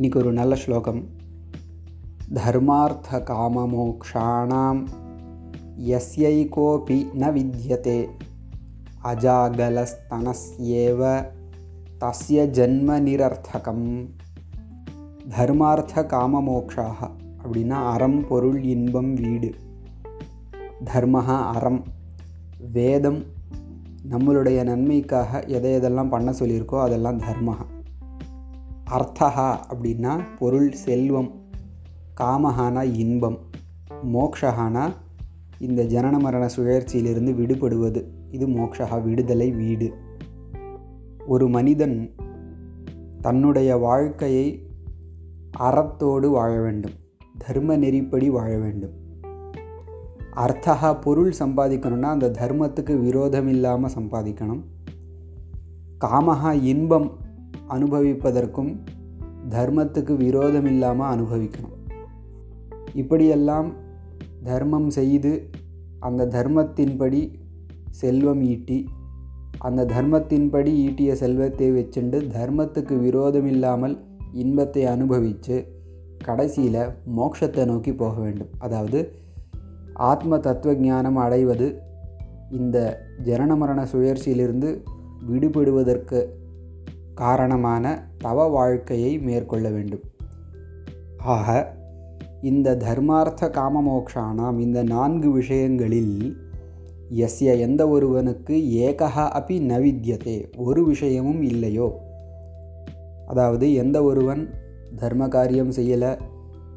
இன்றைக்கி ஒரு நல்ல ஸ்லோகம். தர்மார்த்த காமமோக்ஷாணாம் யஸ்யைகோபி ந வித்தியதே அஜாகலஸ்தனஸ்யேவ தஸ்ய ஜன்ம நிரர்த்தகம். தர்மார்த்த காமமோக்ஷாக அப்படின்னா அறம் பொருள் இன்பம் வீடு. தர்மஹா அறம். வேதம் நம்மளுடைய நன்மைக்காக எதை எதெல்லாம் பண்ண சொல்லியிருக்கோ அதெல்லாம் தர்மஹா. அர்த்தஹா அப்படின்னா பொருள் செல்வம் காமஹானா இன்பம் மோக்ஷஹானா இந்த ஜனன மரண சுழற்சியிலிருந்து விடுபடுவது. இது மோக்ஷஹா விடுதலை வீடு. ஒரு மனிதன் தன்னுடைய வாழ்க்கையை அறத்தோடு வாழ வேண்டும். தர்ம நெறிப்படி வாழ வேண்டும். அர்த்தகா பொருள் சம்பாதிக்கணும்னா அந்த தர்மத்துக்கு விரோதம் இல்லாமல் சம்பாதிக்கணும். காமஹா இன்பம் அனுபவிப்பதற்கும் தர்மத்துக்கு விரோதம் இல்லாமல் அனுபவிக்கணும். இப்படியெல்லாம் தர்மம் செய்து அந்த தர்மத்தின்படி செல்வம் ஈட்டி அந்த தர்மத்தின்படி ஈட்டிய செல்வத்தை வச்சுண்டு தர்மத்துக்கு விரோதம் இல்லாமல் இன்பத்தை அனுபவித்து கடைசியில் மோட்சத்தை நோக்கி போக வேண்டும். அதாவது ஆத்ம தத்துவ ஞானம் அடைவது இந்த ஜனன மரண சுழற்சியிலிருந்து விடுபடுவதற்கு காரணமான தவ வாழ்க்கையை மேற்கொள்ள வேண்டும். ஆக இந்த தர்மார்த்த காமமோக்ஷானாம் இந்த நான்கு விஷயங்களில் எஸ்ய எந்த ஒருவனுக்கு ஏகா அப்பி நவித்யதே ஒரு விஷயமும் இல்லையோ? அதாவது எந்த ஒருவன் தர்ம காரியம் செய்யலை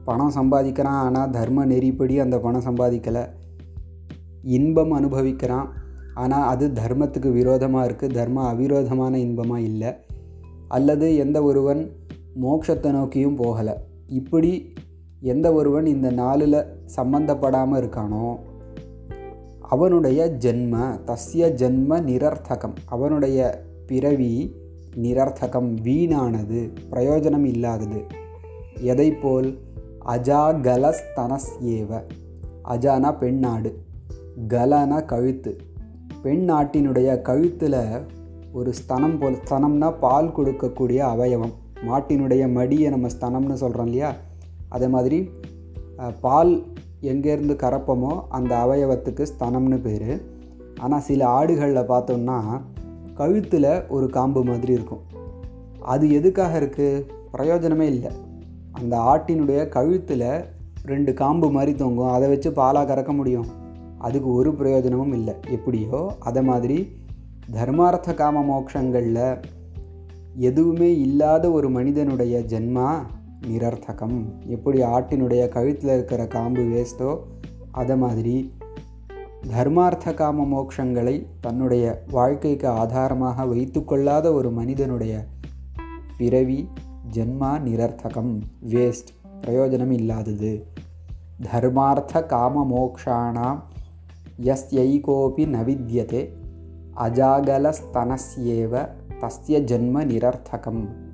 பணம் சம்பாதிக்கிறான் ஆனால் தர்ம நெறிப்படி அந்த பணம் சம்பாதிக்கலை இன்பம் அனுபவிக்கிறான் ஆனால் அது தர்மத்துக்கு விரோதமாக இருக்குது தர்ம அவிரோதமான இன்பமாக இல்லை அல்லது எந்த ஒருவன் மோட்சத்தை நோக்கியும் போகலை. இப்படி எந்த ஒருவன் இந்த நாளில் சம்பந்தப்படாமல் இருக்கானோ அவனுடைய ஜென்ம தஸ்ய ஜென்ம நிரர்த்தகம். அவனுடைய பிறவி நிரர்த்தகம் வீணானது பிரயோஜனம் இல்லாதது. எதை போல் அஜாகலஸ்தனஸ் ஏவ அஜானா பெண்ணாடு கலன கழுத்து. பெண் நாட்டினுடைய கழுத்தில் ஒரு ஸ்தனம் போல் ஸ்தனம்னா பால் கொடுக்கக்கூடிய அவயவம். மாட்டினுடைய மடியை நம்ம ஸ்தனம்னு சொல்கிறோம் இல்லையா? அதே மாதிரி பால் எங்கேருந்து கறப்போமோ அந்த அவயவத்துக்கு ஸ்தனம்னு பேர். ஆனால் சில ஆடுகளில் பார்த்தோம்னா கழுத்தில் ஒரு காம்பு மாதிரி இருக்கும். அது எதுக்காக இருக்குது பிரயோஜனமே இல்லை. அந்த ஆட்டினுடைய கழுத்தில் ரெண்டு காம்பு மாதிரி தொங்கும். அதை வச்சு பாலாக கறக்க முடியும். அதுக்கு ஒரு பிரயோஜனமும் இல்லை. எப்படியோ அதை மாதிரி தர்மார்த்த காம மோக்ஷங்களில் எதுவுமே இல்லாத ஒரு மனிதனுடைய ஜென்மா நிரர்த்தகம். எப்படி ஆட்டினுடைய கழுத்தில் இருக்கிற காம்பு வேஸ்ட்டோ அதை மாதிரி தர்மார்த்த காம மோக்ஷங்களை தன்னுடைய வாழ்க்கைக்கு ஆதாரமாக வைத்துக்கொள்ளாத ஒரு மனிதனுடைய பிறவி ஜென்மா நிரர்த்தகம் வேஸ்ட் பிரயோஜனம் இல்லாதது. தர்மார்த்த காம மோக்ஷாணாம் எஸ் ந வித்யதே. அஜாகலஸ்தனஸ்யேவ தஸ்ய ஜென்ம நிரர்த்தகம்.